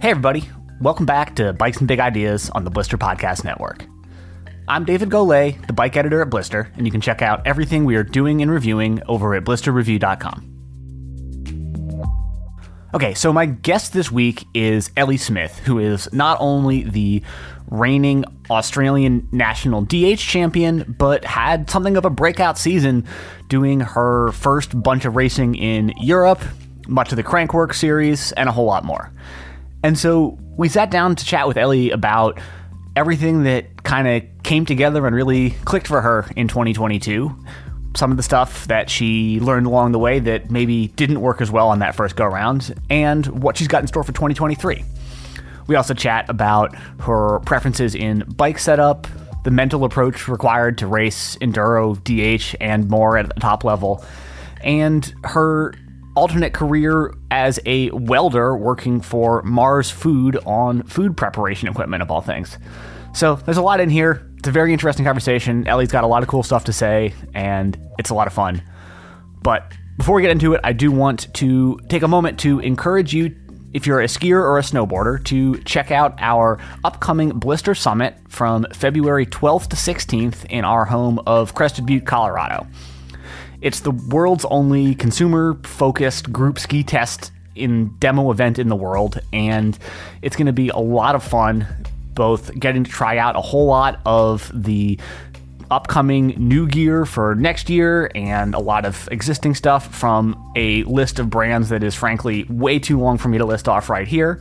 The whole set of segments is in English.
Hey, everybody. Welcome back to Bikes and Big Ideas on the Blister Podcast Network. I'm David Golay, the bike editor at Blister, and you can check out everything we are doing and reviewing over at blisterreview.com. Okay, so my guest this week is Ellie Smith, who is not only the reigning Australian national DH champion, but had something of a breakout season doing her first bunch of racing in Europe, much of the Crankworx series, and a whole lot more. And so we sat down to chat with Ellie about everything that kind of came together and really clicked for her in 2022 some of the stuff that she learned along the way that maybe didn't work as well on that first go round, and what she's got in store for 2023. We also chat about her preferences in bike setup, the mental approach required to race enduro, DH, and more at the top level, and her alternate career as a welder working for Mars Food on food preparation equipment, of all things. So there's a lot in here. It's a very interesting conversation. Ellie's got a lot of cool stuff to say, and it's a lot of fun. But before we get into it, I do want to take a moment to encourage you, if you're a skier or a snowboarder, to check out our upcoming Blister Summit from February 12th to 16th in our home of Crested Butte, Colorado. It's the world's only consumer focused group ski test in demo event in the world, and it's going to be a lot of fun both getting to try out a whole lot of the upcoming new gear for next year and a lot of existing stuff from a list of brands that is frankly way too long for me to list off right here.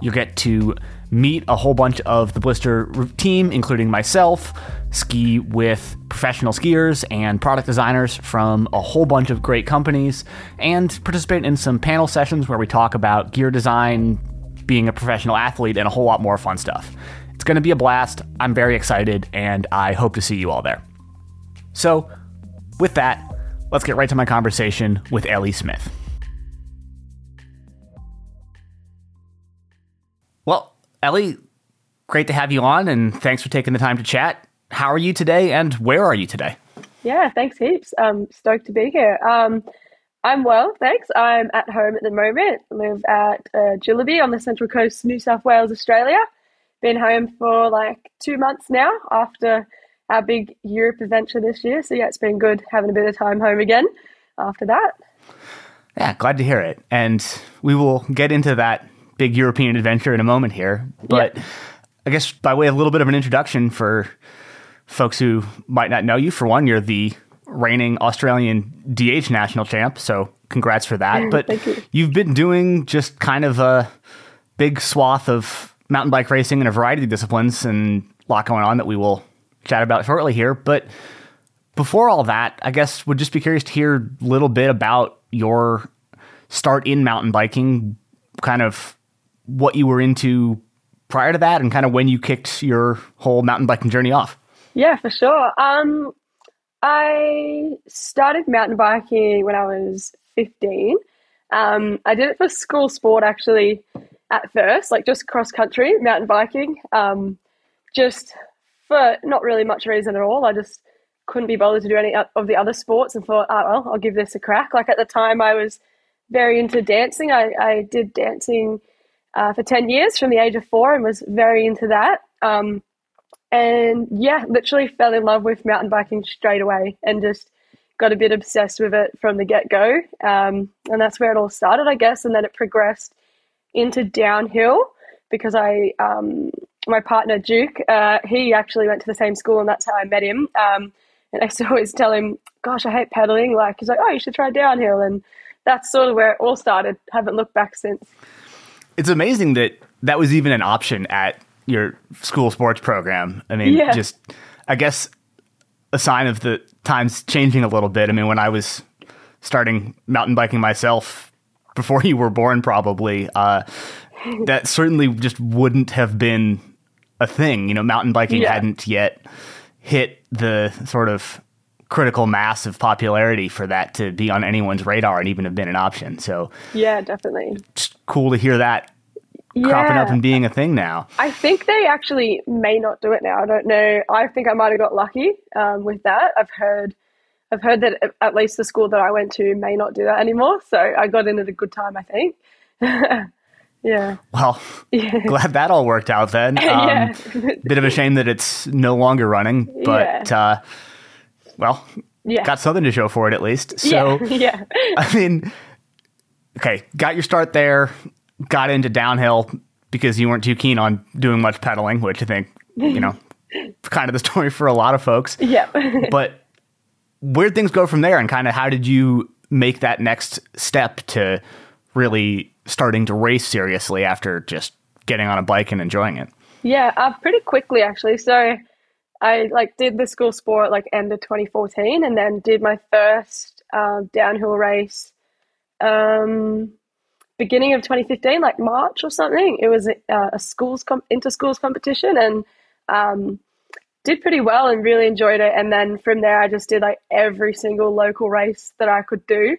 You'll get to meet a whole bunch of the Blister team, including myself, ski with professional skiers and product designers from a whole bunch of great companies, and participate in some panel sessions where we talk about gear design, being a professional athlete, and a whole lot more fun stuff. It's going to be a blast. I'm very excited, and I hope to see you all there. So, with that, let's get right to my conversation with Ellie Smith. Ellie, great to have you on, and thanks for taking the time to chat. How are you today, and where are you today? Yeah, thanks heaps. I'm stoked to be here. Um, I'm well, thanks. I'm at home at the moment. Live at uh, Gillaby on the Central Coast, New South Wales, Australia. Been home for like two months now after our big Europe adventure this year. So yeah, it's been good having a bit of time home again after that. Yeah, glad to hear it. And we will get into that big European adventure in a moment here. But yep. I guess by way of a little bit of an introduction for folks who might not know you, for one, you're the reigning Australian DH national champ. So congrats for that. But you. you've been doing just kind of a big swath of mountain bike racing in a variety of disciplines and a lot going on that we will chat about shortly here. But before all that, I guess would just be curious to hear a little bit about your start in mountain biking, kind of what you were into prior to that, and kind of when you kicked your whole mountain biking journey off. Yeah, for sure. Um, I started mountain biking when I was 15. Um, I did it for school sport actually at first, like just cross country mountain biking, um, just for not really much reason at all. I just couldn't be bothered to do any of the other sports and thought, oh, well, I'll give this a crack. Like at the time, I was very into dancing. I, I did dancing uh, for 10 years from the age of four and was very into that. Um, and yeah, literally fell in love with mountain biking straight away and just got a bit obsessed with it from the get go. Um, and that's where it all started, I guess. And then it progressed into downhill because I, um, my partner Duke, uh, he actually went to the same school and that's how I met him. Um, and I used to always tell him, gosh, I hate pedaling. Like, he's like, oh, you should try downhill. And that's sort of where it all started. Haven't looked back since. It's amazing that that was even an option at your school sports program. I mean, yeah. just I guess a sign of the times changing a little bit. I mean, when I was starting mountain biking myself before you were born, probably uh, that certainly just wouldn't have been a thing. You know, mountain biking yeah. hadn't yet hit the sort of critical mass of popularity for that to be on anyone's radar and even have been an option. So yeah, definitely. It's cool to hear that yeah. cropping up and being a thing now. I think they actually may not do it now. I don't know. I think I might have got lucky um, with that. I've heard, I've heard that at least the school that I went to may not do that anymore. So I got in at a good time, I think. Yeah. Well, Yeah. glad that all worked out then. Um, yeah. Bit of a shame that it's no longer running, but uh, well, yeah. got something to show for it at least. So, yeah. yeah. I mean, okay, got your start there, got into downhill because you weren't too keen on doing much pedaling, which I think, you know, kind of the story for a lot of folks. Yeah. But where'd things go from there and kind of how did you make that next step to really starting to race seriously after just getting on a bike and enjoying it? Yeah, uh, pretty quickly actually. So I like did the school sport like end of 2014, and then did my first um, downhill race um, beginning of 2015, like March or something. It was a, a schools com- inter schools competition, and um, did pretty well and really enjoyed it. And then from there, I just did like every single local race that I could do.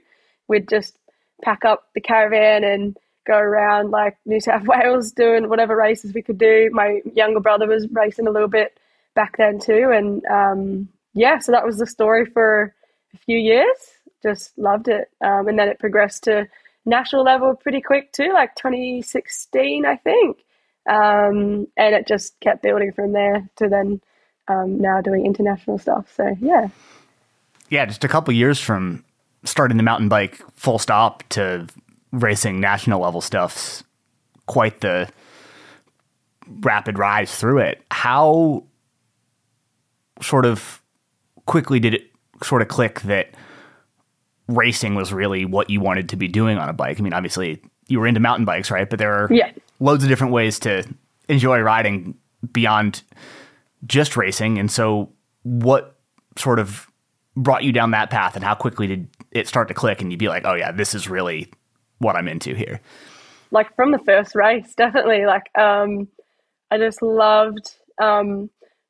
We'd just pack up the caravan and go around like New South Wales doing whatever races we could do. My younger brother was racing a little bit back then too, and um, yeah, so that was the story for a few years. Just loved it, um, and then it progressed to national level pretty quick too, like 2016, I think, um, and it just kept building from there to then um, now doing international stuff. So yeah, Yeah, just a couple years from starting the mountain bike full stop to racing national level stuff's quite the rapid rise through it. How sort of quickly did it sort of click that racing was really what you wanted to be doing on a bike? I mean, obviously you were into mountain bikes, right? But there are Yeah. loads of different ways to enjoy riding beyond just racing. And so what sort of brought you down that path and how quickly did it start to click and you'd be like, oh yeah, this is really what I'm into here? like from the first race, definitely. Like um, I just loved um,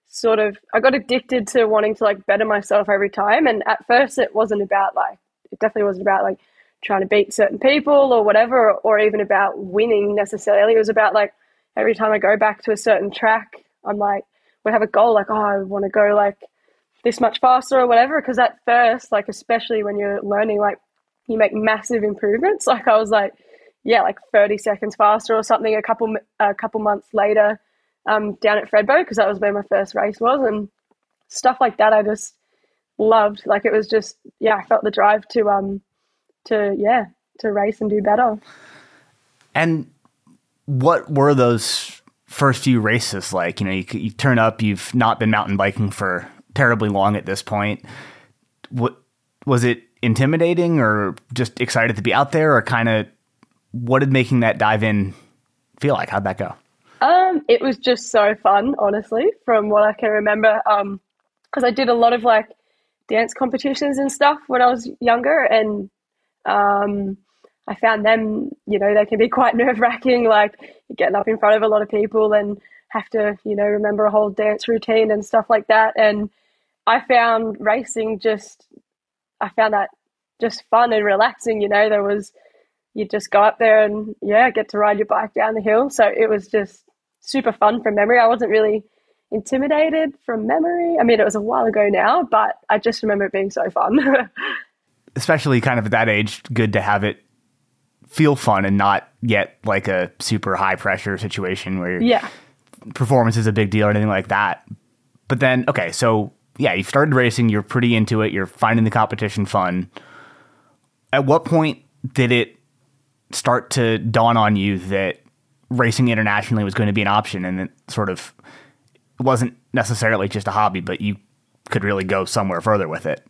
sort of. I got addicted to wanting to like better myself every time. And at first, it wasn't about like it definitely wasn't about like trying to beat certain people or whatever, or, even about winning necessarily. It was about like every time I go back to a certain track, I'm like we have a goal like oh I want to go like this much faster or whatever. Because at first, like especially when you're learning, like you make massive improvements. Like I was like yeah, like 30 seconds faster or something a couple a couple months later um, down at Thredbo because that was where my first race was and stuff like that I just loved like it was just yeah I felt the drive to um to yeah to race and do better And what were those first few races like? You know, you, you turn up, you've not been mountain biking for terribly long at this point. What was it intimidating or just excited to be out there or kind of what did making that dive in feel like? How'd that go? Um, it was just so fun, honestly, from what I can remember. Um, because I did a lot of like dance competitions and stuff when I was younger, and um, I found them, you know, they can be quite nerve wracking, like getting up in front of a lot of people and have to, you know, remember a whole dance routine and stuff like that. And I found racing just, I found that just fun and relaxing. You know, there was you just go up there and yeah, get to ride your bike down the hill. So it was just super fun from memory. I wasn't really intimidated from memory. I mean, it was a while ago now, but I just remember it being so fun. Especially kind of at that age, good to have it feel fun and not get like a super high pressure situation where yeah. performance is a big deal or anything like that. But then, okay, so yeah, you started racing, you're pretty into it, you're finding the competition fun. At what point did it start to dawn on you that racing internationally was going to be an option and it sort of wasn't necessarily just a hobby, but you could really go somewhere further with it?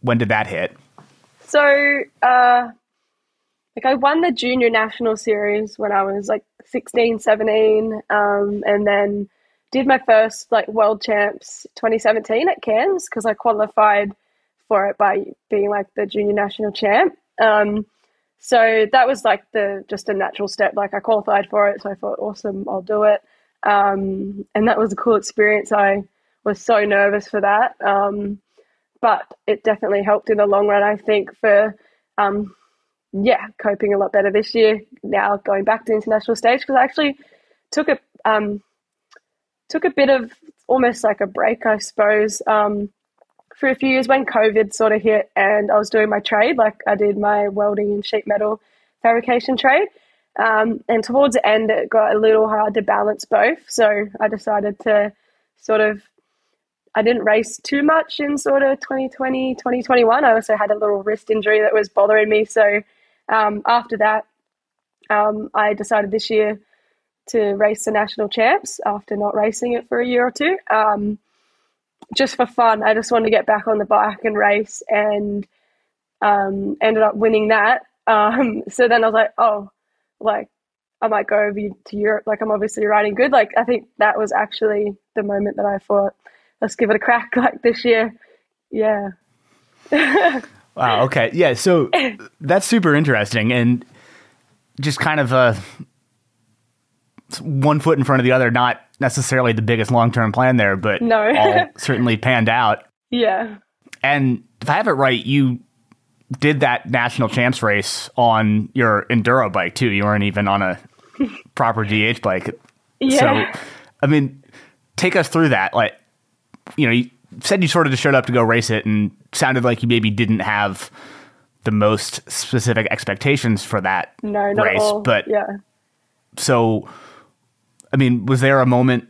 When did that hit? So, uh, like I won the junior national series when I was like 16, 17, um, and then did my first like world champs 2017 at Cairns because I qualified for it by being like the junior national champ. Um, so that was like the just a natural step. Like I qualified for it, so I thought, awesome, I'll do it. Um, and that was a cool experience. I was so nervous for that, um, but it definitely helped in the long run. I think for um, yeah, coping a lot better this year. Now going back to international stage because I actually took a um, took a bit of almost like a break, I suppose, um, for a few years when COVID sort of hit and I was doing my trade. Like I did my welding and sheet metal fabrication trade. Um, and towards the end, it got a little hard to balance both. So I decided to sort of, I didn't race too much in sort of 2020, 2021. I also had a little wrist injury that was bothering me. So um, after that, um, I decided this year to race the national champs after not racing it for a year or two. Um, just for fun, I just wanted to get back on the bike and race and um, ended up winning that. Um, so then I was like, oh, like I might go over to Europe. Like I'm obviously riding good. Like I think that was actually the moment that I thought, let's give it a crack. Like this year, yeah. wow. Okay. Yeah. So that's super interesting, and just kind of uh, one foot in front of the other. Not necessarily the biggest long term plan there, but no. all certainly panned out. Yeah. And if I have it right, you did that national champs race on your enduro bike too. You weren't even on a proper DH bike. Yeah. So, I mean, take us through that. Like, you know, you said you sort of just showed up to go race it, and sounded like you maybe didn't have the most specific expectations for that no, not race. all. But yeah. So, I mean, was there a moment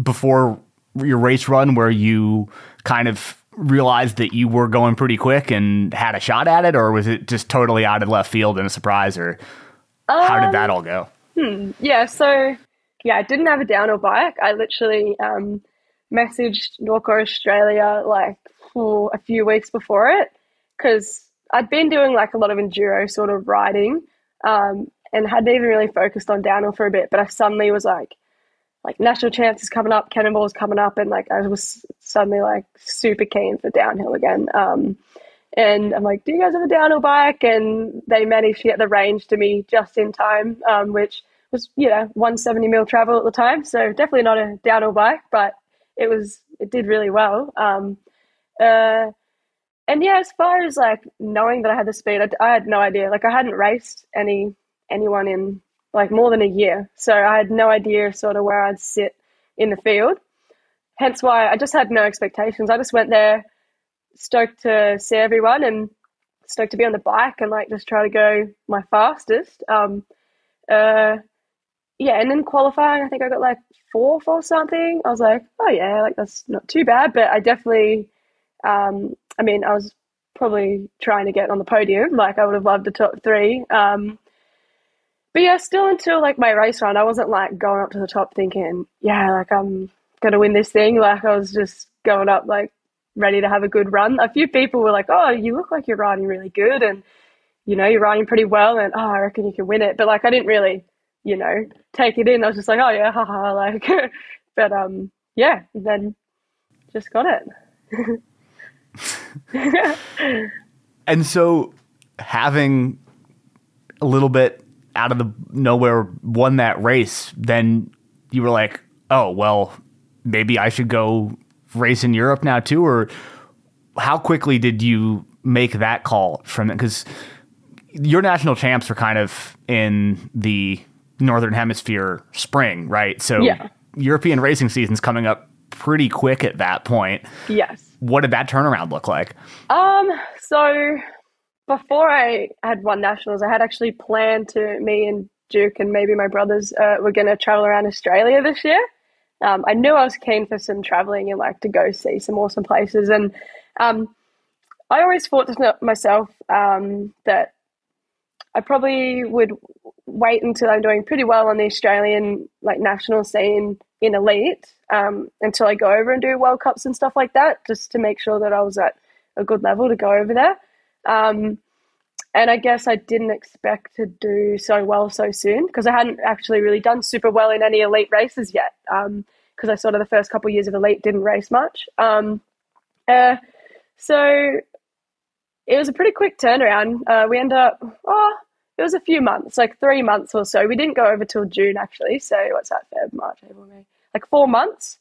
before your race run where you kind of realized that you were going pretty quick and had a shot at it, or was it just totally out of left field and a surprise, or um, how did that all go? Hmm, yeah, so yeah, I didn't have a downhill bike. I literally um, messaged Norco Australia like for a few weeks before it because I'd been doing like a lot of enduro sort of riding um, and hadn't even really focused on downhill for a bit. But I suddenly was like, like national champs is coming up, cannonball's coming up, and like I was suddenly like super keen for downhill again. Um, and I'm like, do you guys have a downhill bike? And they managed to get the range to me just in time, um, which was you know 170 mil travel at the time, so definitely not a downhill bike, but it was it did really well. Um, uh, and yeah, as far as like knowing that I had the speed, I, I had no idea. Like I hadn't raced any anyone in like more than a year. So I had no idea sort of where I'd sit in the field. Hence why I just had no expectations. I just went there stoked to see everyone and stoked to be on the bike and like just try to go my fastest. Um, uh, yeah, and then qualifying, I think I got like fourth or something. I was like, oh yeah, like that's not too bad. But I definitely, um, I mean, I was probably trying to get on the podium. Like I would have loved the top three. Um, but yeah, still until like my race run, I wasn't like going up to the top thinking, yeah, like I'm gonna win this thing. Like I was just going up like ready to have a good run. A few people were like, oh, you look like you're riding really good, and you know you're riding pretty well, and oh, I reckon you can win it. But like I didn't really, you know, take it in. I was just like, oh yeah, haha, like. but um, yeah, then just got it. and so having a little bit out of the nowhere won that race, then you were like, oh, well, maybe I should go race in Europe now too? Or how quickly did you make that call from it? Because your national champs are kind of in the Northern Hemisphere spring, right? So yeah. European racing season's coming up pretty quick at that point. Yes. What did that turnaround look like? Um, so before I had won nationals, I had actually planned to me and Duke and maybe my brothers uh, were going to travel around Australia this year. Um, I knew I was keen for some traveling and like to go see some awesome places, and um, I always thought to myself um, that I probably would wait until I'm doing pretty well on the Australian like national scene in elite um, until I go over and do World Cups and stuff like that, just to make sure that I was at a good level to go over there. Um, and I guess I didn't expect to do so well so soon because I hadn't actually really done super well in any elite races yet. Because um, I sort of the first couple of years of elite didn't race much. Um, uh, so it was a pretty quick turnaround. Uh, we ended up, oh, it was a few months, like three months or so. We didn't go over till June actually. So what's that? Feb, March, April, May. Like four months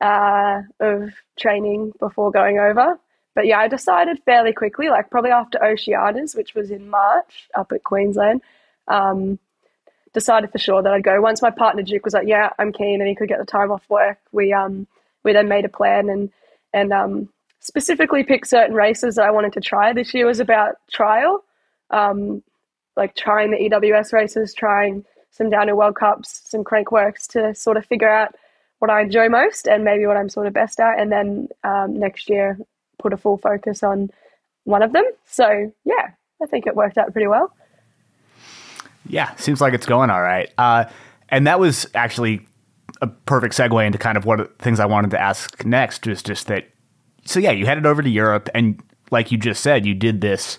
uh, of training before going over. But yeah, I decided fairly quickly, like probably after Oceanias, which was in March up at Queensland, um, decided for sure that I'd go. Once my partner Duke was like, "Yeah, I'm keen," and he could get the time off work, we um we then made a plan and and um specifically picked certain races that I wanted to try. This year was about trial. Um, like trying the EWS races, trying some downhill World Cups, some Crankworx to sort of figure out what I enjoy most and maybe what I'm sort of best at. And then um, next year, put a full focus on one of them. So, yeah, I think it worked out pretty well. Yeah, seems like it's going all right. Uh, and that was actually a perfect segue into kind of what of things I wanted to ask next was just that. So, yeah, you headed over to Europe, and like you just said, you did this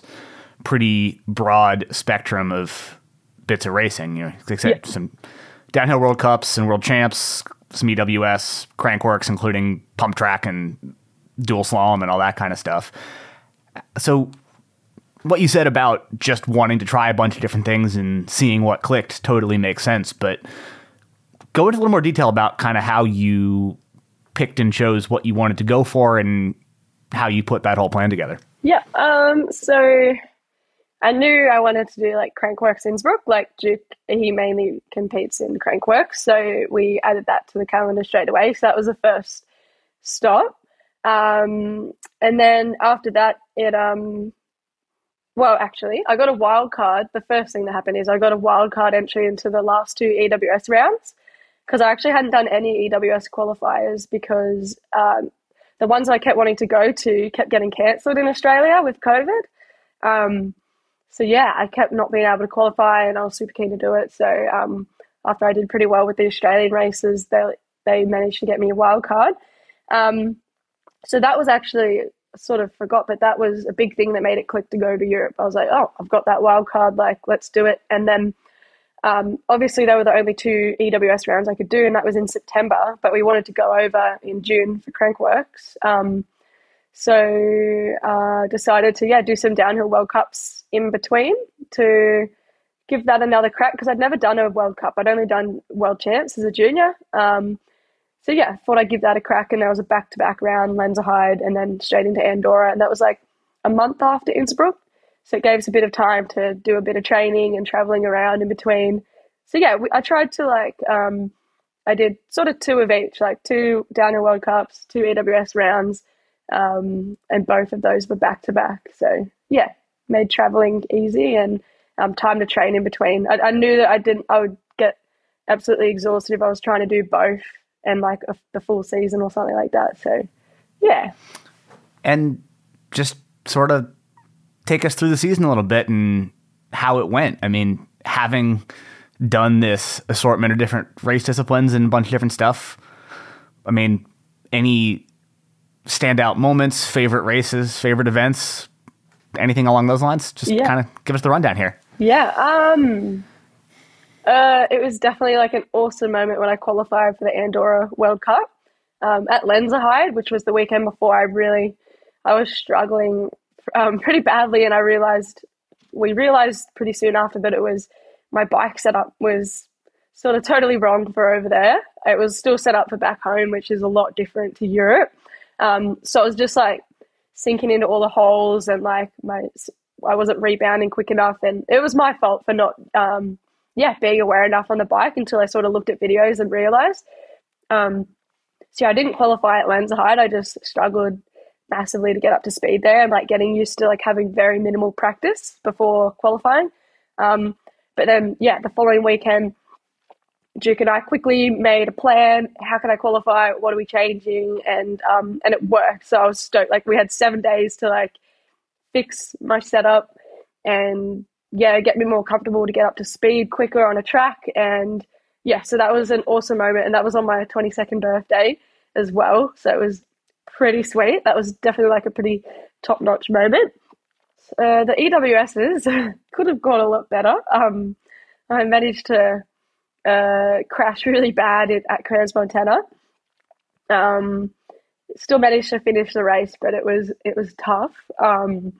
pretty broad spectrum of bits of racing. You know, said, yeah. some downhill World Cups and World Champs, some EWS, Crankworx, including pump track and dual slalom and all that kind of stuff. So, what you said about just wanting to try a bunch of different things and seeing what clicked totally makes sense. But go into a little more detail about kind of how you picked and chose what you wanted to go for and how you put that whole plan together. Yeah. Um, so I knew I wanted to do like Crankworx Innsbruck. Like Duke, he mainly competes in Crankworx, so we added that to the calendar straight away. So that was the first stop. Um, and then after that, it um, well, actually, I got a wild card. The first thing that happened is I got a wild card entry into the last two EWS rounds because I actually hadn't done any EWS qualifiers because um, the ones I kept wanting to go to kept getting cancelled in Australia with COVID. Um, so yeah, I kept not being able to qualify, and I was super keen to do it. So um, after I did pretty well with the Australian races, they they managed to get me a wild card. Um, so that was actually sort of forgot, but that was a big thing that made it click to go to Europe. I was like, oh, I've got that wild card, like let's do it. And then um, obviously they were the only two EWS rounds I could do, and that was in September. But we wanted to go over in June for Crankworx. Um, so uh, decided to yeah do some downhill World Cups in between to give that another crack because I'd never done a World Cup. I'd only done World Champs as a junior. Um, so yeah, thought I'd give that a crack. And there was a back to back round, Lenzerheide, and then straight into Andorra, and that was like a month after Innsbruck. So it gave us a bit of time to do a bit of training and traveling around in between. So yeah, we, I tried to like um, I did sort of two of each, like two downhill World Cups, two EWS rounds, um, and both of those were back to back. So yeah, made traveling easy and um, time to train in between. I, I, knew that I didn't. I would get absolutely exhausted if I was trying to do both and like a, the full season or something like that. So yeah, and just sort of take us through the season a little bit and how it went. I mean, having done this assortment of different race disciplines and a bunch of different stuff. I mean, any standout moments, favorite races, favorite events, anything along those lines? Just yeah. kind of give us the rundown here. Yeah. Um, uh, it was definitely like an awesome moment when I qualified for the Andorra World Cup um, at Lenzerheide, which was the weekend before I really, I was struggling um, pretty badly, and I realized we realized pretty soon after that it was my bike setup was sort of totally wrong for over there. It was still set up for back home, which is a lot different to Europe. Um, so it was just like sinking into all the holes and like my I wasn't rebounding quick enough, and it was my fault for not um, yeah being aware enough on the bike until I sort of looked at videos and realized. Um, so yeah, I didn't qualify at Lenzerheide. I just struggled massively to get up to speed there and like getting used to like having very minimal practice before qualifying. Um, but then yeah, the following weekend Duke and I quickly made a plan. How can I qualify? What are we changing? And um, and it worked. So I was stoked. Like we had seven days to like fix my setup and yeah, get me more comfortable to get up to speed quicker on a track. And yeah, so that was an awesome moment. And that was on my 22nd birthday as well. So it was pretty sweet. That was definitely like a pretty top notch moment. Uh, the EWSs could have gone a lot better. Um, I managed to uh, crashed really bad at, at Crans Montana. Um, still managed to finish the race, but it was it was tough. Um,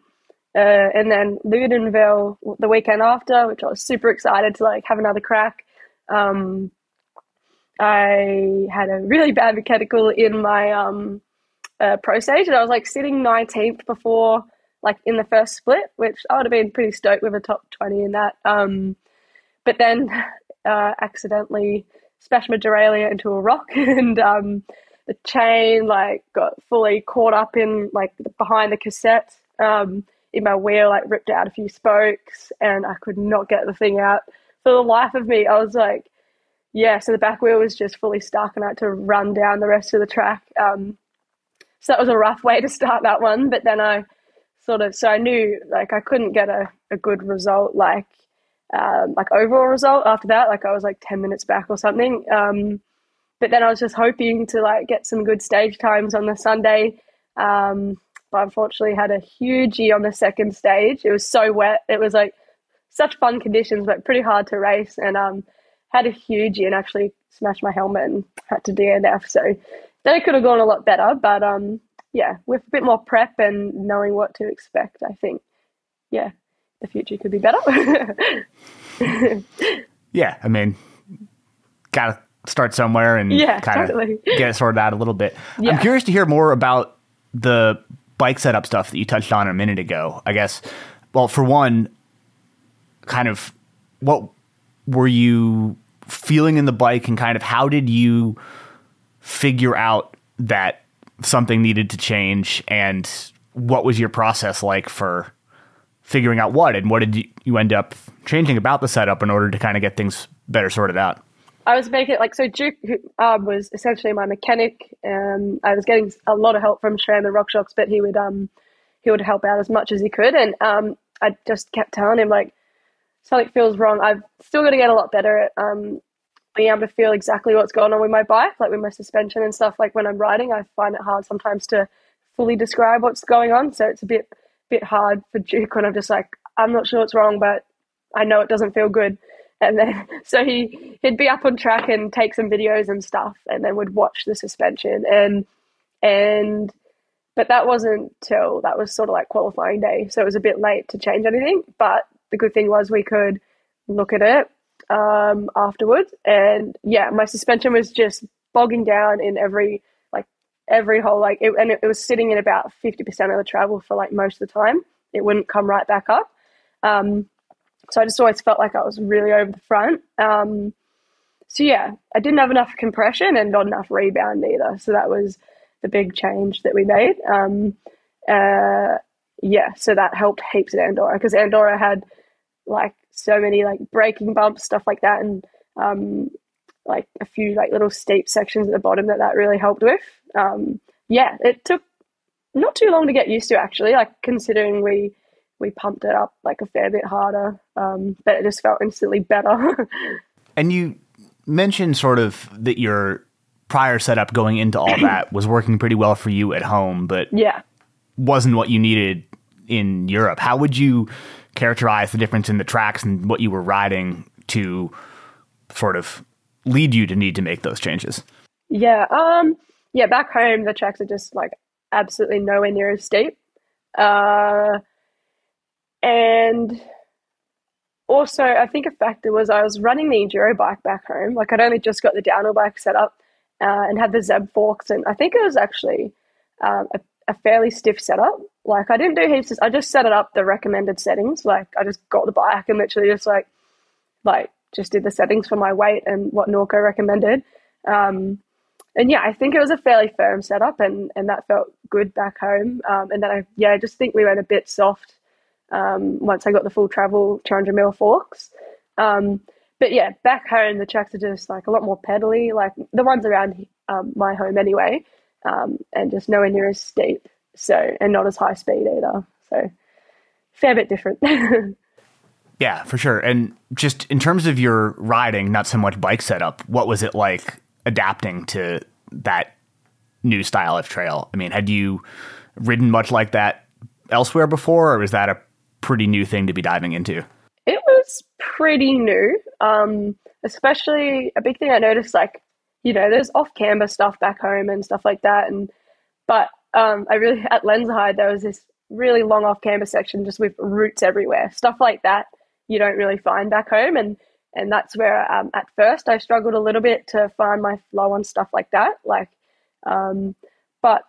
uh, and then Loudenvielle the weekend after, which I was super excited to like have another crack. Um, I had a really bad mechanical in my um, uh, pro stage, and I was like sitting 19th before like in the first split, which I would have been pretty stoked with a top 20 in that. Um, but then uh, accidentally smashed my derailleur into a rock and um, the chain like got fully caught up in like behind the cassette um, in my wheel, like ripped out a few spokes, and I could not get the thing out for the life of me. I was like, yeah, so the back wheel was just fully stuck, and I had to run down the rest of the track. Um, so that was a rough way to start that one. But then I sort of, so I knew like I couldn't get a, a good result, like um, like overall result after that. Like I was like ten minutes back or something. Um, but then I was just hoping to like get some good stage times on the Sunday. Um, but unfortunately, had a huge E on the second stage. It was so wet. It was like such fun conditions, but pretty hard to race. And um, had a huge E and actually smashed my helmet and had to DNF. So then it could have gone a lot better. But um, yeah, with a bit more prep and knowing what to expect, I think, yeah, the future could be better. yeah, I mean, gotta start somewhere and yeah, kind of totally. get it sorted out a little bit. Yeah. I'm curious to hear more about the bike setup stuff that you touched on a minute ago. I guess, well, for one, kind of what were you feeling in the bike and kind of how did you figure out that something needed to change? And what was your process like for figuring out what? And what did you end up changing about the setup in order to kind of get things better sorted out I was making like so. Duke um, was essentially my mechanic. Um, I was getting a lot of help from SRAM and RockShox, but he would um, he would help out as much as he could, and um, I just kept telling him like something feels wrong. I've still got to get a lot better at um, being able to feel exactly what's going on with my bike, like with my suspension and stuff. Like when I'm riding, I find it hard sometimes to fully describe what's going on. So it's a bit bit hard for Duke when I'm just like I'm not sure what's wrong, but I know it doesn't feel good and then so he he'd be up on track and take some videos and stuff and then would watch the suspension. And and but that wasn't till that was sort of like qualifying day so it was a bit late to change anything. But the good thing was we could look at it um, afterwards. And yeah my suspension was just bogging down in every like every hole. Like it, and it, it was sitting in about 50% of the travel for like most of the time. It wouldn't come right back up. Um, so I just always felt like I was really over the front. Um, so yeah, I didn't have enough compression and not enough rebound either. So that was the big change that we made. Um, uh, yeah, so that helped heaps at Andorra because Andorra had like so many like braking bumps, stuff like that, and um, like a few like little steep sections at the bottom that that really helped with. Um, yeah, it took not too long to get used to actually, like considering we we pumped it up like a fair bit harder, um, but it just felt instantly better. and you mentioned sort of that your prior setup going into all that was working pretty well for you at home, but yeah, wasn't what you needed in Europe. How would you characterize the difference in the tracks and what you were riding to sort of lead you to need to make those changes? Yeah, um, yeah, back home the tracks are just like absolutely nowhere near as steep. Uh, and also, I think a factor was I was running the enduro bike back home. Like I'd only just got the downhill bike set up uh, and had the Zeb forks, and I think it was actually um, a, a, fairly stiff setup. Like I didn't do heaps. Of, I just set it up the recommended settings. Like I just got the bike and literally just like like just did the settings for my weight and what Norco recommended. Um, and yeah, I think it was a fairly firm setup, and and that felt good back home. Um, and then I yeah, I just think we went a bit soft um, once I got the full travel 200 mil forks. Um, but yeah, back home the tracks are just like a lot more pedally, like the ones around um, my home anyway, um, and just nowhere near as steep. So and not as high speed either. So fair bit different. yeah, for sure. And just in terms of your riding, not so much bike setup, what was it like adapting to that new style of trail? I mean, had you ridden much like that elsewhere before, or was that a pretty new thing to be diving into? It was pretty new. Um, especially a big thing I noticed, like, you know, there's off camber stuff back home and stuff like that. And, but um, I really, at Lenzerheide, there was this really long off camber section just with roots everywhere. Stuff like that you don't really find back home. And, and that's where um, at first I struggled a little bit to find my flow on stuff like that. Like, um, but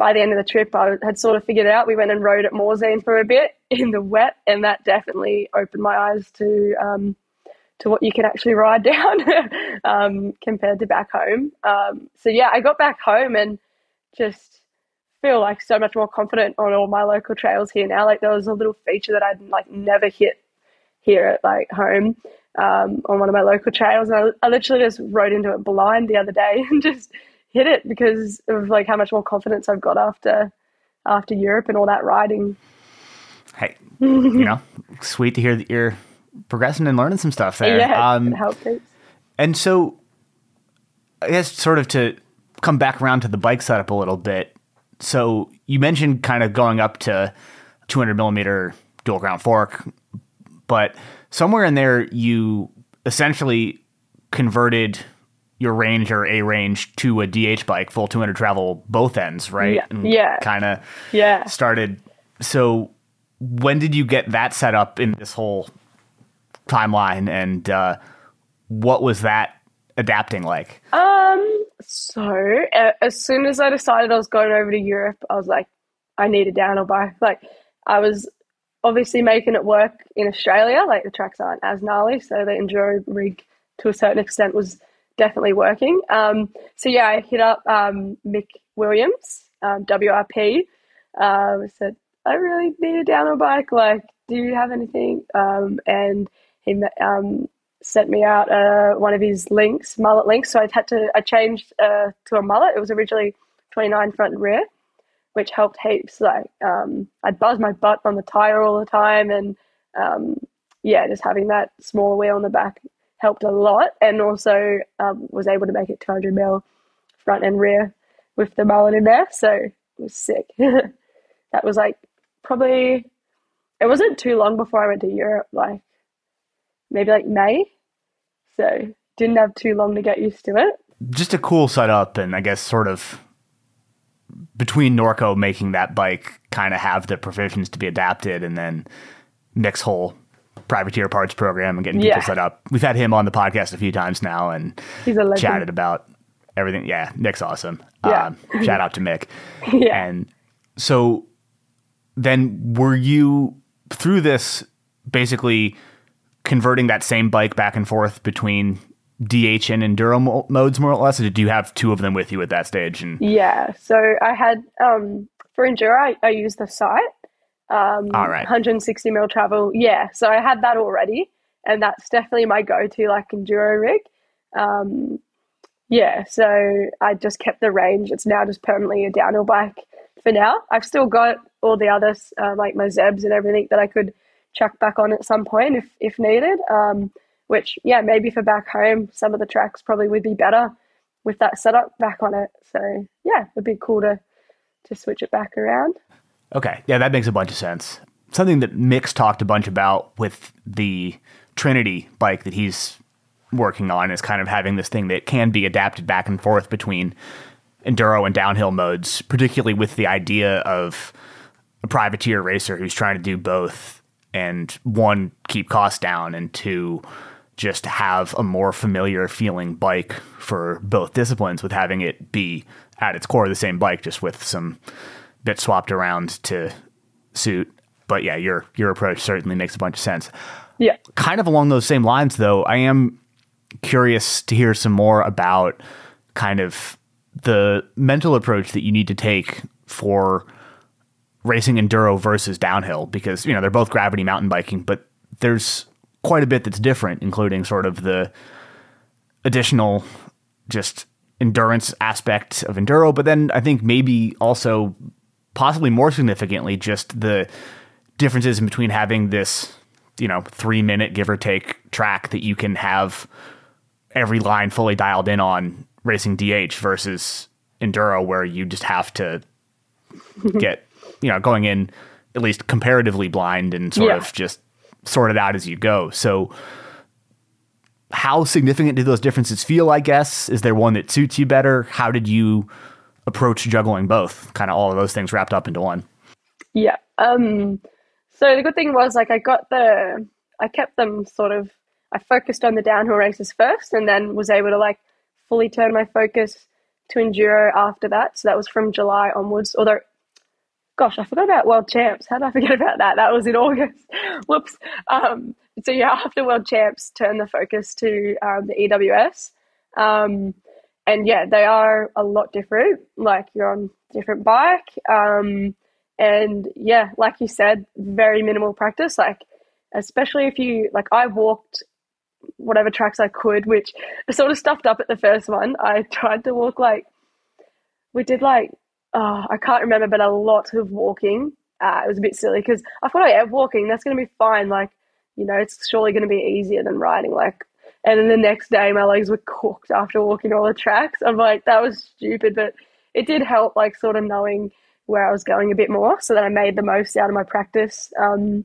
by the end of the trip, I had sort of figured it out. We went and rode at Morzine for a bit in the wet, and that definitely opened my eyes to um, to what you can actually ride down um, compared to back home. Um, so yeah, I got back home and just feel like so much more confident on all my local trails here now. Like there was a little feature that I'd like never hit here at like home um, on one of my local trails, and I, I literally just rode into it blind the other day and just hit it because of like how much more confidence I've got after after Europe and all that riding. Hey, you know, sweet to hear that you're progressing and learning some stuff there. Yeah, um. And so, I guess sort of to come back around to the bike setup a little bit. So you mentioned kind of going up to 200 millimeter dual crown fork, but somewhere in there you essentially converted your range or a range to a DH bike, full 200 travel both ends, right? Yeah. yeah. Kind of yeah. started. So when did you get that set up in this whole timeline and uh, what was that adapting like? Um, so uh, as soon as I decided I was going over to Europe, I was like, I need a downhill bike. Like I was obviously making it work in Australia. Like the tracks aren't as gnarly, so the enduro rig to a certain extent was definitely working. Um, so yeah, I hit up um, Mick Williams, um, WRP. Um, said I really need a downhill bike. Like, do you have anything? Um, and he um, sent me out uh, one of his links, mullet links. So I had to I changed uh, to a mullet. It was originally 29 front and rear, which helped heaps. Like I'd buzz my butt on the tire all the time, and yeah, just having that small wheel on the back helped a lot. And also um, was able to make it 200 mil front and rear with the mullet in there. So it was sick. that was like probably it wasn't too long before I went to Europe. Like maybe like May. So didn't have too long to get used to it. Just a cool setup, and I guess sort of between Norco making that bike kind of have the provisions to be adapted, and then Mick's whole privateer parts program and getting people yeah. set up. We've had him on the podcast a few times now, and he's a legend. chatted about everything. Yeah, Mick's awesome. Yeah. Um, shout out to Mick. yeah. And so then were you through this basically converting that same bike back and forth between DH and enduro mo- modes more or less? Or did you have two of them with you at that stage? And yeah, so I had um, for enduro, I, I used the Sight. Um, All right, 160 mil travel. Yeah, so I had that already, and that's definitely my go-to like enduro rig. Um, yeah, so I just kept the range. It's now just permanently a downhill bike for now. I've still got all the others uh, like my Zebs and everything that I could chuck back on at some point if if needed. Um, which yeah, maybe for back home, some of the tracks probably would be better with that setup back on it. So yeah, it'd be cool to to switch it back around. Okay, yeah, that makes a bunch of sense. Something that Mick's talked a bunch about with the Trinity bike that he's working on is kind of having this thing that can be adapted back and forth between enduro and downhill modes, particularly with the idea of a privateer racer who's trying to do both and one keep costs down and two just have a more familiar feeling bike for both disciplines with having it be at its core the same bike just with some bits swapped around to suit. But yeah your your approach certainly makes a bunch of sense. Yeah. Kind of along those same lines though i am curious to hear some more about kind of the mental approach that you need to take for racing enduro versus downhill because you know they're both gravity mountain biking, but there's quite a bit that's different, including sort of the additional just endurance aspect of enduro, but then I think maybe also possibly more significantly just the differences in between having this you know three minute give or take track that you can have every line fully dialed in on racing DH versus enduro where you just have to get you know going in at least comparatively blind and sort Yeah. of just sort it out as you go. So how significant do those differences feel, I guess? Is there one that suits you better? How did you approach juggling both? Kind of all of those things wrapped up into one. Yeah. Um, so the good thing was like I got the I kept them sort of I focused on the downhill races first and then was able to like fully turn my focus to enduro after that. So that was from July onwards. Although gosh, I forgot about World Champs. How did I forget about that? That was in August. Whoops. Um, so yeah, after World Champs, turn the focus to um, the EWS. Um, and yeah, they are a lot different. Like you're on different bike. Um, and yeah, like you said, very minimal practice. Like, especially if you, like, I walked whatever tracks I could, which I sort of stuffed up at the first one. I tried to walk like, we did like, oh, I can't remember, but a lot of walking. Uh, it was a bit silly because I thought, oh yeah, walking, that's going to be fine. Like, you know, it's surely going to be easier than riding. Like, and then the next day, my legs were cooked after walking all the tracks. I'm like, that was stupid, but it did help, like, sort of knowing where I was going a bit more so that I made the most out of my practice. Um,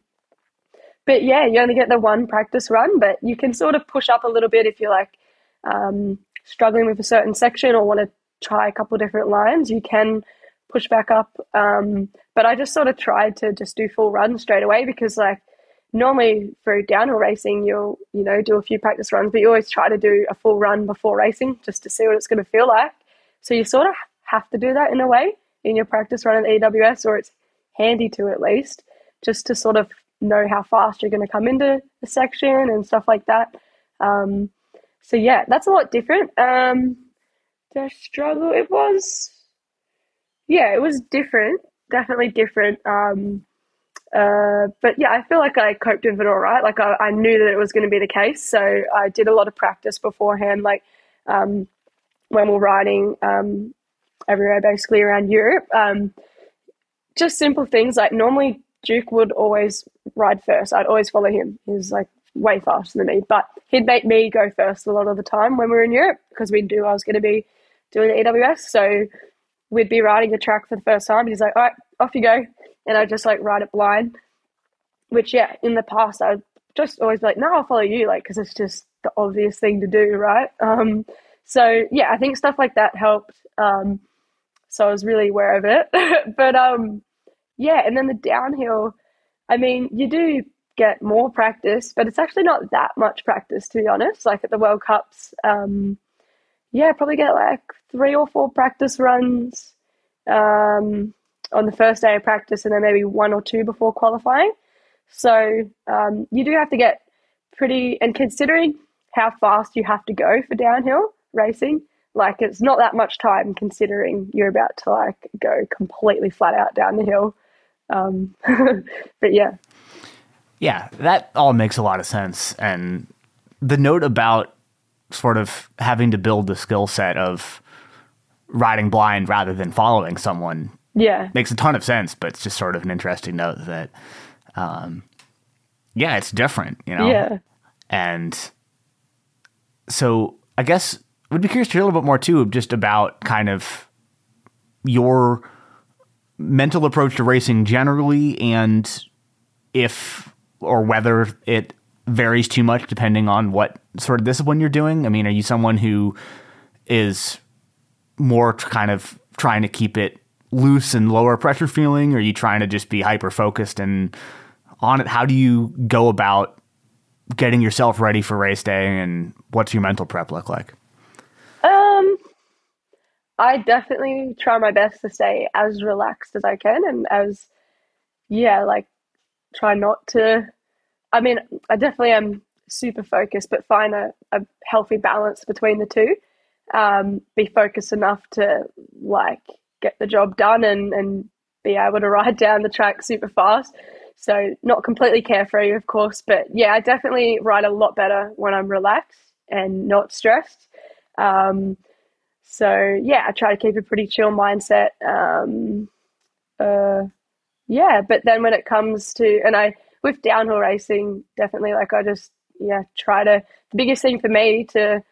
but yeah, you only get the one practice run, but you can sort of push up a little bit if you're like um, struggling with a certain section or want to try a couple different lines. You can push back up. Um, but I just sort of tried to just do full runs straight away because like normally for downhill racing, you'll, you know, do a few practice runs, but you always try to do a full run before racing just to see what it's going to feel like. So you sort of have to do that in a way in your practice run at EWS, or it's handy to at least, just to sort of know how fast you're going to come into the section and stuff like that. Um, so yeah, that's a lot different. Um, the struggle, it was, yeah, it was different, definitely different. Um, uh, but yeah, I feel like I coped with it all right. Like I, I knew that it was going to be the case, so I did a lot of practice beforehand. Like um, when we're riding um, everywhere, basically around Europe, um, just simple things like normally Duke would always ride first. I'd always follow him. He's like way faster than me, but he'd make me go first a lot of the time when we were in Europe because we knew I was going to be doing the EWS. So we'd be riding the track for the first time. He's like, all right, off you go and I just like ride it blind. Which yeah, in the past I would just always be like, no, I'll follow you, like because it's just the obvious thing to do, right? Um, so yeah, I think stuff like that helped. Um, so I was really aware of it, but um, yeah, and then the downhill. I mean, you do get more practice, but it's actually not that much practice to be honest. Like at the World Cups, um, yeah, probably get like three or four practice runs. Um, on the first day of practice and then maybe one or two before qualifying. So um, you do have to get pretty, and considering how fast you have to go for downhill racing, like it's not that much time considering you're about to like go completely flat out down the hill. Um, but yeah. Yeah, that all makes a lot of sense. And the note about sort of having to build the skill set of riding blind rather than following someone yeah. Makes a ton of sense but it's just sort of an interesting note that um, yeah it's different you know? Yeah. And so i guess would be curious to hear a little bit more too just about kind of your mental approach to racing generally and if or whether it varies too much depending on what sort of discipline you're doing. I mean are you someone who is more kind of trying to keep it loose and lower pressure feeling? Or are you trying to just be hyper focused and on it? How do you go about getting yourself ready for race day and what's your mental prep look like? Um, I definitely try my best to stay as relaxed as I can and as, yeah, like try not to. I mean, I definitely am super focused, but find a, a healthy balance between the two. Um, be focused enough to like get the job done and, and be able to ride down the track super fast. So not completely carefree, of course, but yeah, I definitely ride a lot better when I'm relaxed and not stressed. Um, so yeah, I try to keep a pretty chill mindset. Um, uh, yeah, but then when it comes to and I with downhill racing, definitely like I just yeah try to. The biggest thing for me to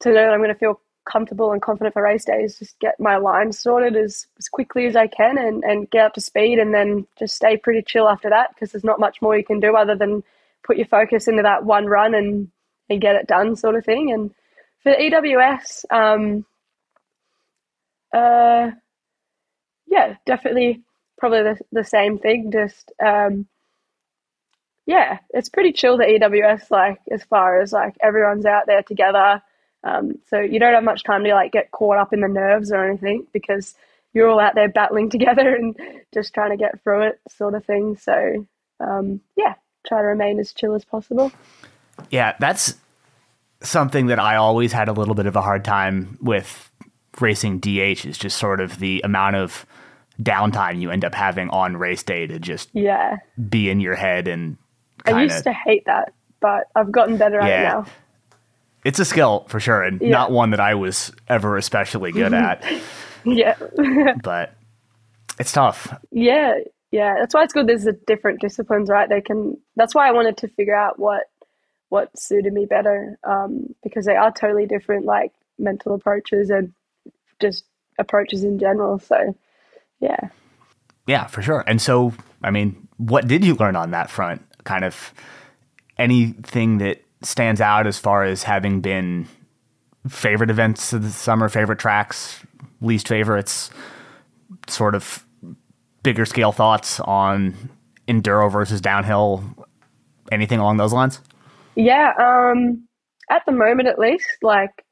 to know that I'm going to feel comfortable and confident for race days, just get my lines sorted as, as quickly as I can and, and get up to speed and then just stay pretty chill after that because there's not much more you can do other than put your focus into that one run and, and get it done sort of thing. And for EWS, um, uh, yeah, definitely probably the, the same thing. Just, um, yeah, it's pretty chill the EWS, like as far as like everyone's out there together um, so you don't have much time to like get caught up in the nerves or anything because you're all out there battling together and just trying to get through it, sort of thing. So um, yeah, try to remain as chill as possible. Yeah, that's something that I always had a little bit of a hard time with racing DH is just sort of the amount of downtime you end up having on race day to just Yeah. be in your head and I used to hate that, but I've gotten better at it now. It's a skill for sure and Yeah. not one that I was ever especially good at Yeah. but it's tough yeah. Yeah. That's why it's good there's the different disciplines, right? They can that's why I wanted to figure out what what suited me better. Um, because they are totally different, like mental approaches and just approaches in general. So yeah. yeah for sure and so I mean what did you learn on that front kind of anything that stands out as far as having been favorite events of the summer favorite tracks least favorites sort of bigger scale thoughts on enduro versus downhill anything along those lines Yeah, um, at the moment at least, like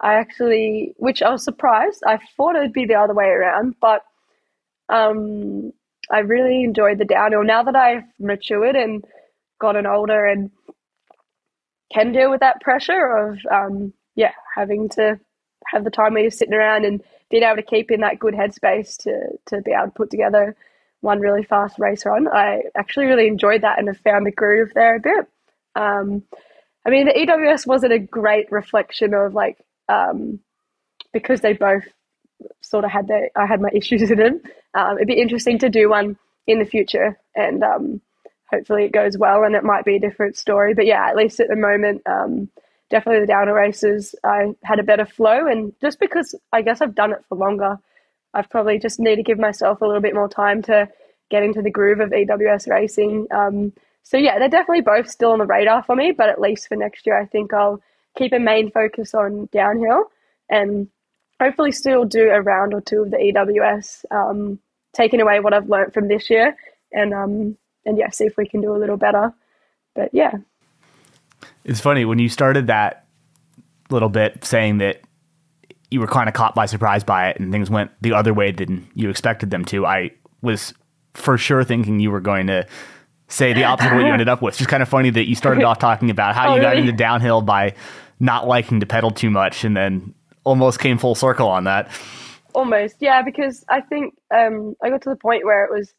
I actually, which I was surprised. I thought it'd be the other way around, but um, I really enjoyed the downhill. Now that I've matured and gotten older and can deal with that pressure of, um, yeah, having to have the time you're sitting around and being able to keep in that good headspace to to be able to put together one really fast race run. I actually really enjoyed that and have found the groove there a bit. Um, I mean, the EWS wasn't a great reflection of like um, because they both sort of had their I had my issues in them. Um, it'd be interesting to do one in the future, and um, hopefully it goes well, and it might be a different story. But yeah, at least at the moment, um, definitely the downer races, I had a better flow, and just because I guess I've done it for longer, I've probably just need to give myself a little bit more time to get into the groove of EWS racing. Um, so yeah, they're definitely both still on the radar for me, but at least for next year, I think I'll keep a main focus on downhill and hopefully still do a round or two of the EWS, um, taking away what I've learned from this year and um, and yeah, see if we can do a little better. But yeah, It's funny when you started that little bit saying that you were kind of caught by surprise by it and things went the other way than you expected them to. I was for sure thinking you were going to say the opposite of what you ended up with. It's just kind of funny that you started off talking about how Oh, you got really? into downhill by not liking to pedal too much and then almost came full circle on that. Almost, yeah, because I think um, I got to the point where it was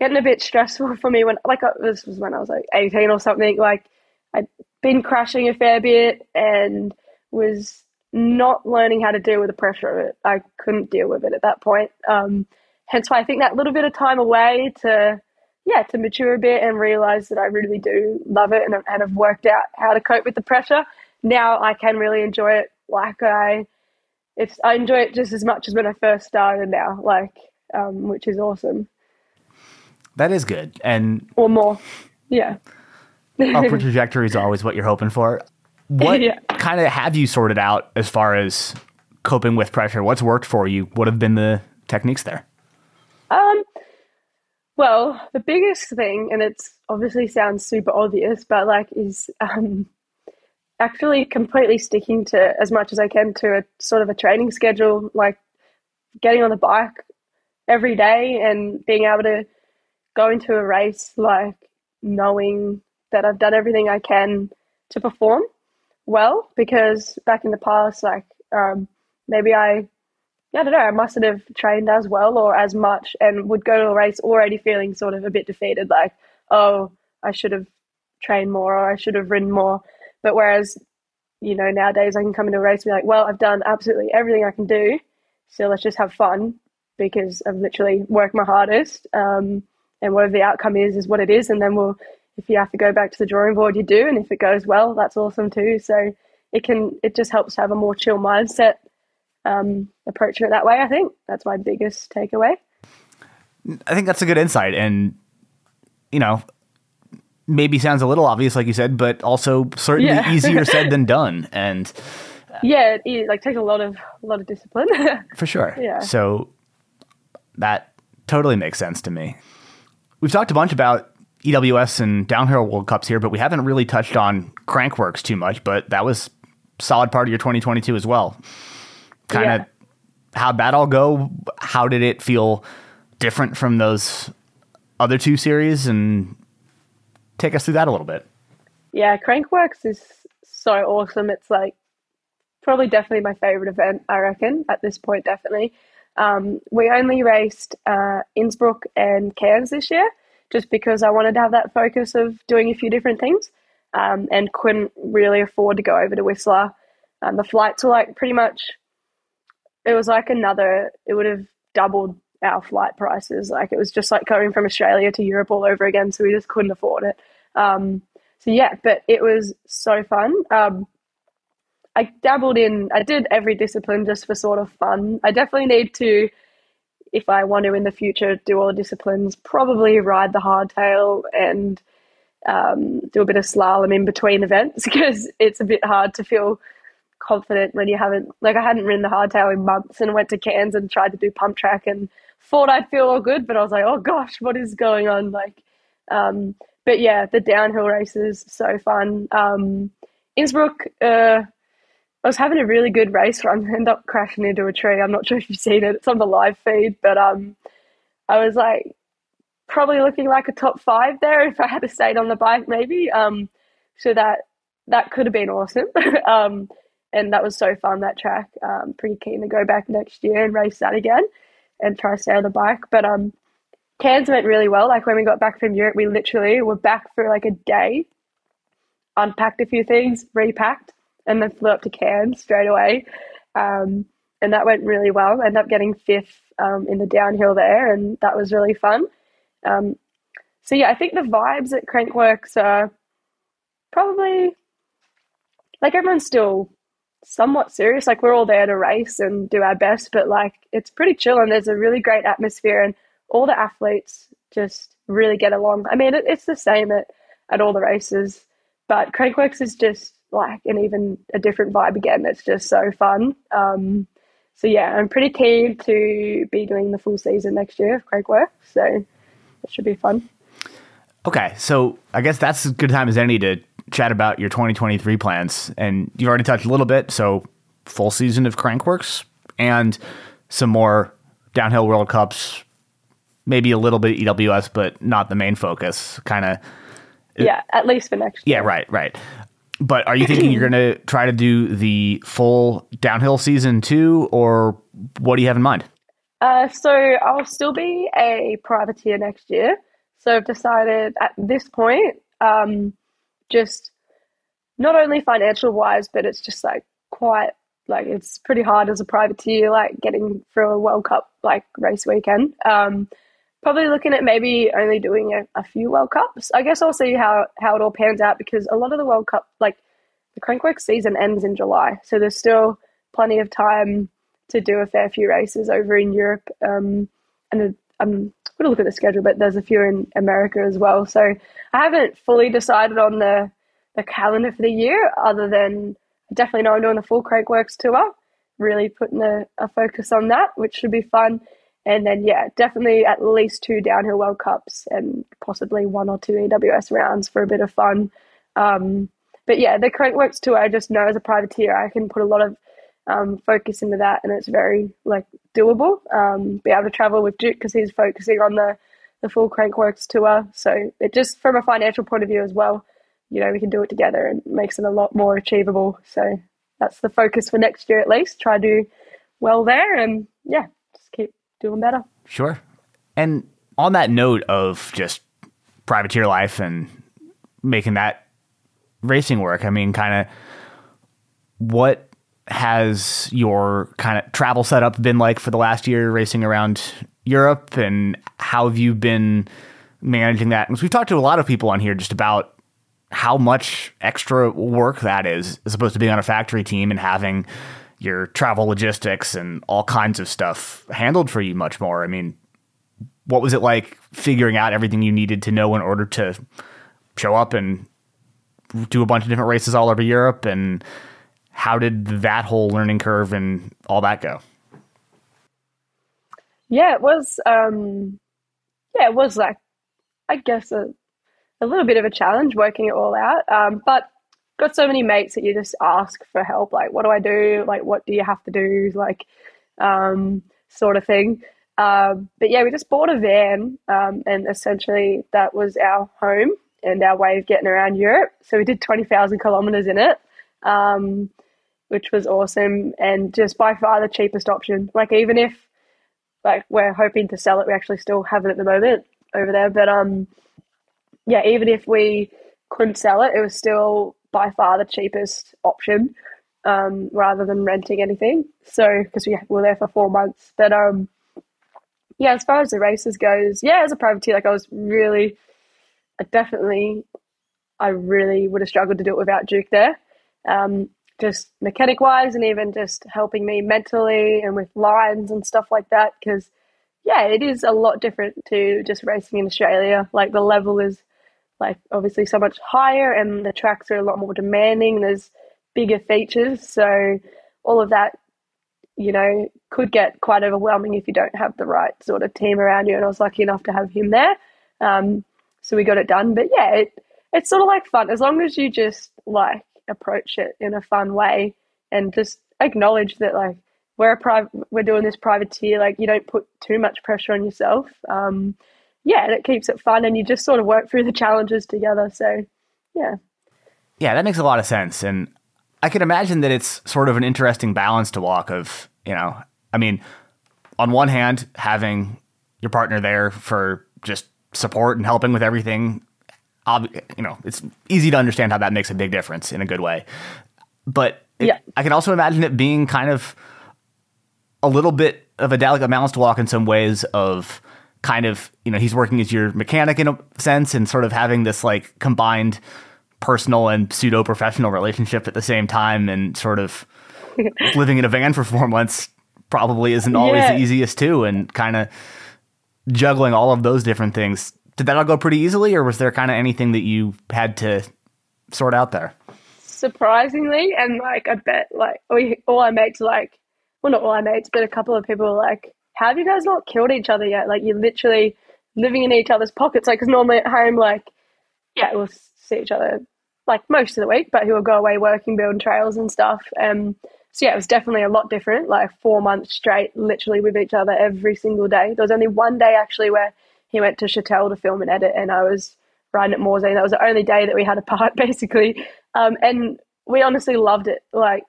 getting a bit stressful for me when, like, uh, this was when I was like 18 or something. Like, I'd been crashing a fair bit and was not learning how to deal with the pressure of it. I couldn't deal with it at that point. Um, hence why I think that little bit of time away to, yeah, to mature a bit and realize that I really do love it and, and have worked out how to cope with the pressure. Now I can really enjoy it like I it's I enjoy it just as much as when I first started now, like um, which is awesome. That is good. And Or more. Yeah. upward trajectory is always what you're hoping for. What Yeah. kind of have you sorted out as far as coping with pressure? What's worked for you? What have been the techniques there? Um well, the biggest thing, and it's obviously sounds super obvious, but like is um actually completely sticking to as much as I can to a sort of a training schedule, like getting on the bike every day and being able to go into a race like knowing that I've done everything I can to perform well because back in the past like um, maybe I I don't know I mustn't have trained as well or as much and would go to a race already feeling sort of a bit defeated like oh I should have trained more or I should have ridden more but whereas you know nowadays I can come into a race and be like well I've done absolutely everything I can do so let's just have fun because I've literally worked my hardest. Um, and whatever the outcome is, is what it is. And then we'll, if you have to go back to the drawing board, you do. And if it goes well, that's awesome too. So it can, it just helps to have a more chill mindset, um, approaching it that way. I think that's my biggest takeaway. I think that's a good insight. And, you know, maybe sounds a little obvious, like you said, but also certainly Yeah. easier said than done. And Yeah, it, it like takes a lot of, a lot of discipline. for sure. Yeah. So that totally makes sense to me. We've talked a bunch about EWS and downhill World Cups here, but we haven't really touched on Crankworx too much, but that was solid part of your 2022 as well. Kind of Yeah. how'd that all go? How did it feel different from those other two series? And take us through that a little bit. Yeah, Crankworx is so awesome. It's like probably definitely my favorite event, I reckon, at this point, definitely. Um, we only raced uh, Innsbruck and Cairns this year just because I wanted to have that focus of doing a few different things um, and couldn't really afford to go over to Whistler. Um, the flights were like pretty much, it was like another, it would have doubled our flight prices. Like it was just like going from Australia to Europe all over again. So we just couldn't afford it. Um, so yeah, but it was so fun. Um, I dabbled in, I did every discipline just for sort of fun. I definitely need to, if I want to in the future, do all disciplines, probably ride the hardtail and um, do a bit of slalom in between events because it's a bit hard to feel confident when you haven't, like, I hadn't ridden the hardtail in months and went to Cairns and tried to do pump track and thought I'd feel all good, but I was like, oh gosh, what is going on? Like, um, but yeah, the downhill races, so fun. Um, Innsbruck, uh, I was having a really good race run, ended up crashing into a tree. I'm not sure if you've seen it. It's on the live feed, but um, I was like probably looking like a top five there if I had stayed on the bike, maybe. Um, so that that could have been awesome. um, and that was so fun that track. Um, pretty keen to go back next year and race that again, and try to stay on the bike. But um, Cairns went really well. Like when we got back from Europe, we literally were back for like a day, unpacked a few things, repacked and then flew up to Cairns straight away. Um, and that went really well. Ended up getting fifth um, in the downhill there, and that was really fun. Um, so yeah, I think the vibes at Crankworx are probably like everyone's still somewhat serious. Like we're all there to race and do our best, but like it's pretty chill and there's a really great atmosphere and all the athletes just really get along. I mean, it, it's the same at, at all the races, but Crankworx is just like an even a different vibe again. It's just so fun. Um, so yeah, I'm pretty keen to be doing the full season next year of Crankworx. So it should be fun. Okay, so I guess that's as good time as any to chat about your 2023 plans. And you've already touched a little bit. So full season of Crankworx and some more downhill World Cups, maybe a little bit EWS, but not the main focus. Kind of. Yeah, at least for next year. Yeah, right, right. But are you thinking you're going to try to do the full downhill season too, or what do you have in mind? Uh, so I'll still be a privateer next year. So I've decided at this point, um, just not only financial wise, but it's just like quite like it's pretty hard as a privateer, like getting through a World Cup like race weekend. Um, probably looking at maybe only doing a, a, few World Cups. I guess I'll see how, how it all pans out because a lot of the World Cup, like the Crankworx season ends in July. So there's still plenty of time to do a fair few races over in Europe. Um, and I'm going to look at the schedule, but there's a few in America as well. So I haven't fully decided on the, the calendar for the year other than definitely know I'm doing the full Crankworx tour, really putting a, a focus on that, which should be fun. And then, yeah, definitely at least two downhill World Cups and possibly one or two EWS rounds for a bit of fun. Um, but yeah, the Crankworx tour, I just know as a privateer, I can put a lot of um, focus into that and it's very like doable. Um, be able to travel with Duke because he's focusing on the, the full Crankworx tour. So it just from a financial point of view as well, you know, we can do it together and makes it a lot more achievable. So that's the focus for next year at least. Try to do well there and yeah, just keep doing better. Sure. And on that note of just privateer life and making that racing work, I mean, kind of what has your kind of travel setup been like for the last year racing around Europe and how have you been managing that? Because we've talked to a lot of people on here just about how much extra work that is as opposed to being on a factory team and having your travel logistics and all kinds of stuff handled for you much more. I mean, what was it like figuring out everything you needed to know in order to show up and do a bunch of different races all over Europe? And how did that whole learning curve and all that go? Yeah, it was. Um, yeah, it was like, I guess a a little bit of a challenge working it all out. Um, but got so many mates that you just ask for help. Like, what do I do? Like, what do you have to do? Like, um, sort of thing. Um, but yeah, we just bought a van, um, and essentially that was our home and our way of getting around Europe. So we did twenty thousand kilometers in it. um, which was awesome and just by far the cheapest option. Like even if like we're hoping to sell it, we actually still have it at the moment over there. But um, yeah, even if we couldn't sell it, it was still by far the cheapest option um, rather than renting anything. So because we were there for four months, but um, yeah, as far as the races goes, yeah, as a privateer, like I was really, I definitely, I really would have struggled to do it without Duke there. Um, just mechanic wise and even just helping me mentally and with lines and stuff like that because yeah it is a lot different to just racing in australia like the level is like obviously so much higher and the tracks are a lot more demanding there's bigger features. So all of that you know could get quite overwhelming if you don't have the right sort of team around you and i was lucky enough to have him there. Um, so we got it done. But yeah it, it's sort of like fun. As long as you just like approach it in a fun way and just acknowledge that like we're a private we're doing this privateer like you don't put too much pressure on yourself. Um yeah and it keeps it fun and you just sort of work through the challenges together so yeah yeah that makes a lot of sense and i can imagine that it's sort of an interesting balance to walk of you know i mean on one hand having your partner there for just support and helping with everything you know, it's easy to understand how that makes a big difference in a good way. But it, yeah. I can also imagine it being kind of a little bit of a delicate balance to walk in some ways of kind of, you know, he's working as your mechanic in a sense and sort of having this like combined personal and pseudo professional relationship at the same time and sort of living in a van for four months probably isn't always yeah. the easiest too and kind of juggling all of those different things did that all go pretty easily, or was there kind of anything that you had to sort out there? Surprisingly, and like I bet, like we all our mates, like well, not all our mates, but a couple of people were like, "How have you guys not killed each other yet? Like you're literally living in each other's pockets." Like, because normally at home, like yeah, we'll see each other like most of the week, but he will go away working, building trails and stuff. Um, so yeah, it was definitely a lot different. Like four months straight, literally with each other every single day. There was only one day actually where he went to Chatel to film and edit, and I was riding at Morzine. That was the only day that we had apart, basically. Um, and we honestly loved it. Like,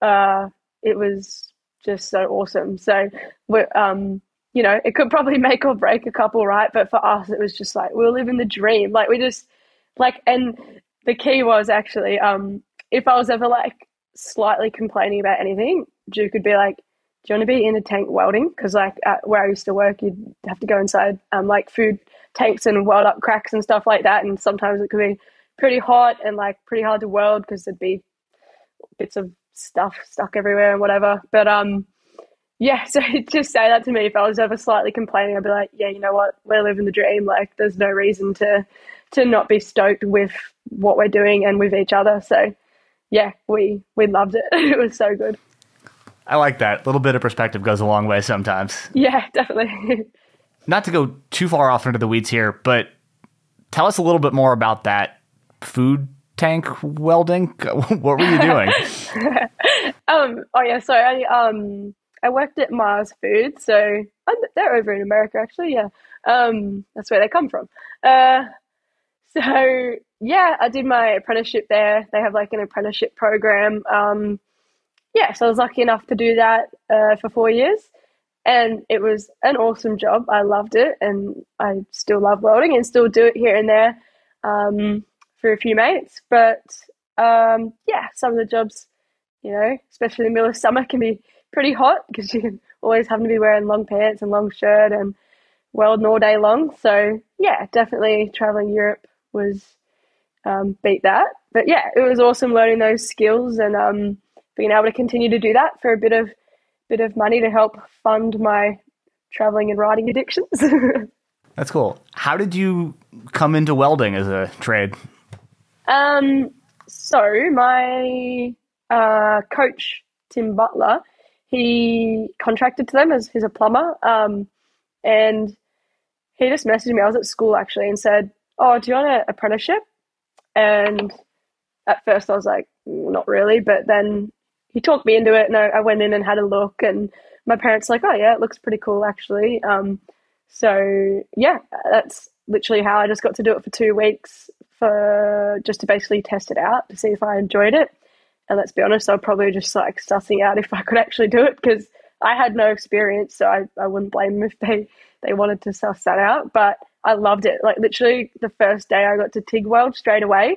uh, it was just so awesome. So, we um, you know, it could probably make or break a couple, right? But for us, it was just like we were living the dream. Like, we just like, and the key was actually, um, if I was ever like slightly complaining about anything, Duke would be like, do you want to be in a tank welding? Because like where I used to work, you'd have to go inside um, like food tanks and weld up cracks and stuff like that. And sometimes it could be pretty hot and like pretty hard to weld because there'd be bits of stuff stuck everywhere and whatever. But um, yeah, so just say that to me if I was ever slightly complaining, I'd be like, yeah, you know what, we're living the dream. Like, there's no reason to to not be stoked with what we're doing and with each other. So yeah, we we loved it. it was so good. I like that. A little bit of perspective goes a long way sometimes. Yeah, definitely. Not to go too far off into the weeds here, but tell us a little bit more about that food tank welding. what were you doing? um, oh yeah, so I um I worked at Mars Food, so they're over in America actually. Yeah, um, that's where they come from. Uh, so yeah, I did my apprenticeship there. They have like an apprenticeship program. Um, yeah, so I was lucky enough to do that uh, for four years. And it was an awesome job. I loved it. And I still love welding and still do it here and there um, for a few mates. But um, yeah, some of the jobs, you know, especially in the middle of summer, can be pretty hot because you always have to be wearing long pants and long shirt and welding all day long. So yeah, definitely traveling Europe was um, beat that. But yeah, it was awesome learning those skills and um, being able to continue to do that for a bit of bit of money to help fund my traveling and riding addictions. That's cool. How did you come into welding as a trade? Um, so my uh, coach Tim Butler, he contracted to them as he's a plumber, um, and he just messaged me. I was at school actually and said, "Oh, do you want an apprenticeship?" And at first I was like, "Not really," but then he talked me into it, and I, I, went in and had a look, and my parents were like, oh yeah, it looks pretty cool actually. Um, so yeah, that's literally how I just got to do it for two weeks for just to basically test it out to see if I enjoyed it. And let's be honest, I was probably just like sussing out if I could actually do it because I had no experience. So I, I wouldn't blame them if they, they wanted to suss that out. But I loved it. Like literally the first day I got to TIG weld straight away.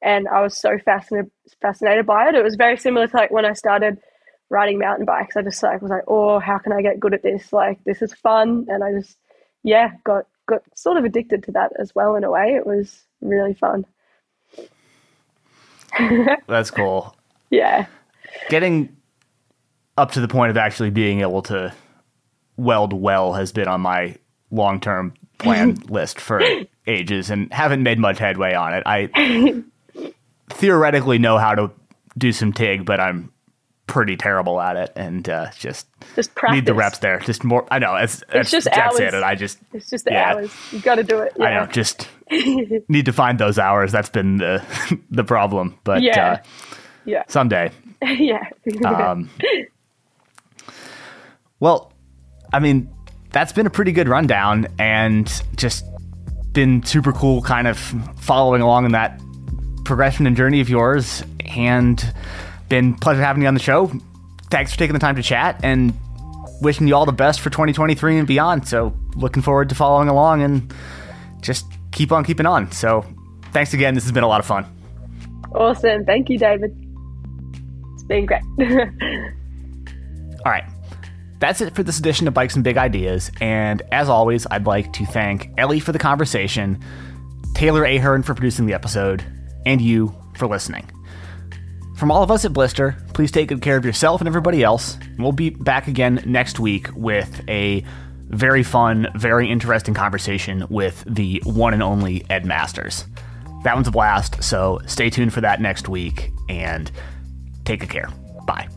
And I was so fascinated fascinated by it. It was very similar to like when I started riding mountain bikes. I just like was like, oh, how can I get good at this? Like this is fun. And I just yeah, got got sort of addicted to that as well in a way. It was really fun. That's cool. Yeah. Getting up to the point of actually being able to weld well has been on my long term plan list for ages and haven't made much headway on it. I theoretically know how to do some TIG, but I'm pretty terrible at it and uh, just just practice. need the reps there. Just more. I know it's, it's just that's hours. it. I just it's just the yeah. hours. You got to do it. Yeah. I know. Just need to find those hours. That's been the the problem. But yeah, uh, yeah, someday. yeah. um, well, I mean, that's been a pretty good rundown, and just been super cool, kind of following along in that progression and journey of yours, and been pleasure having you on the show. Thanks for taking the time to chat and wishing you all the best for 2023 and beyond. So, looking forward to following along and just keep on keeping on. So, thanks again. This has been a lot of fun. Awesome. Thank you, David. It's been great. all right. That's it for this edition of Bikes and Big Ideas. And as always, I'd like to thank Ellie for the conversation, Taylor Ahern for producing the episode, and you for listening. From all of us at Blister, please take good care of yourself and everybody else. We'll be back again next week with a very fun, very interesting conversation with the one and only Ed Masters. That one's a blast, so stay tuned for that next week and take good care. Bye.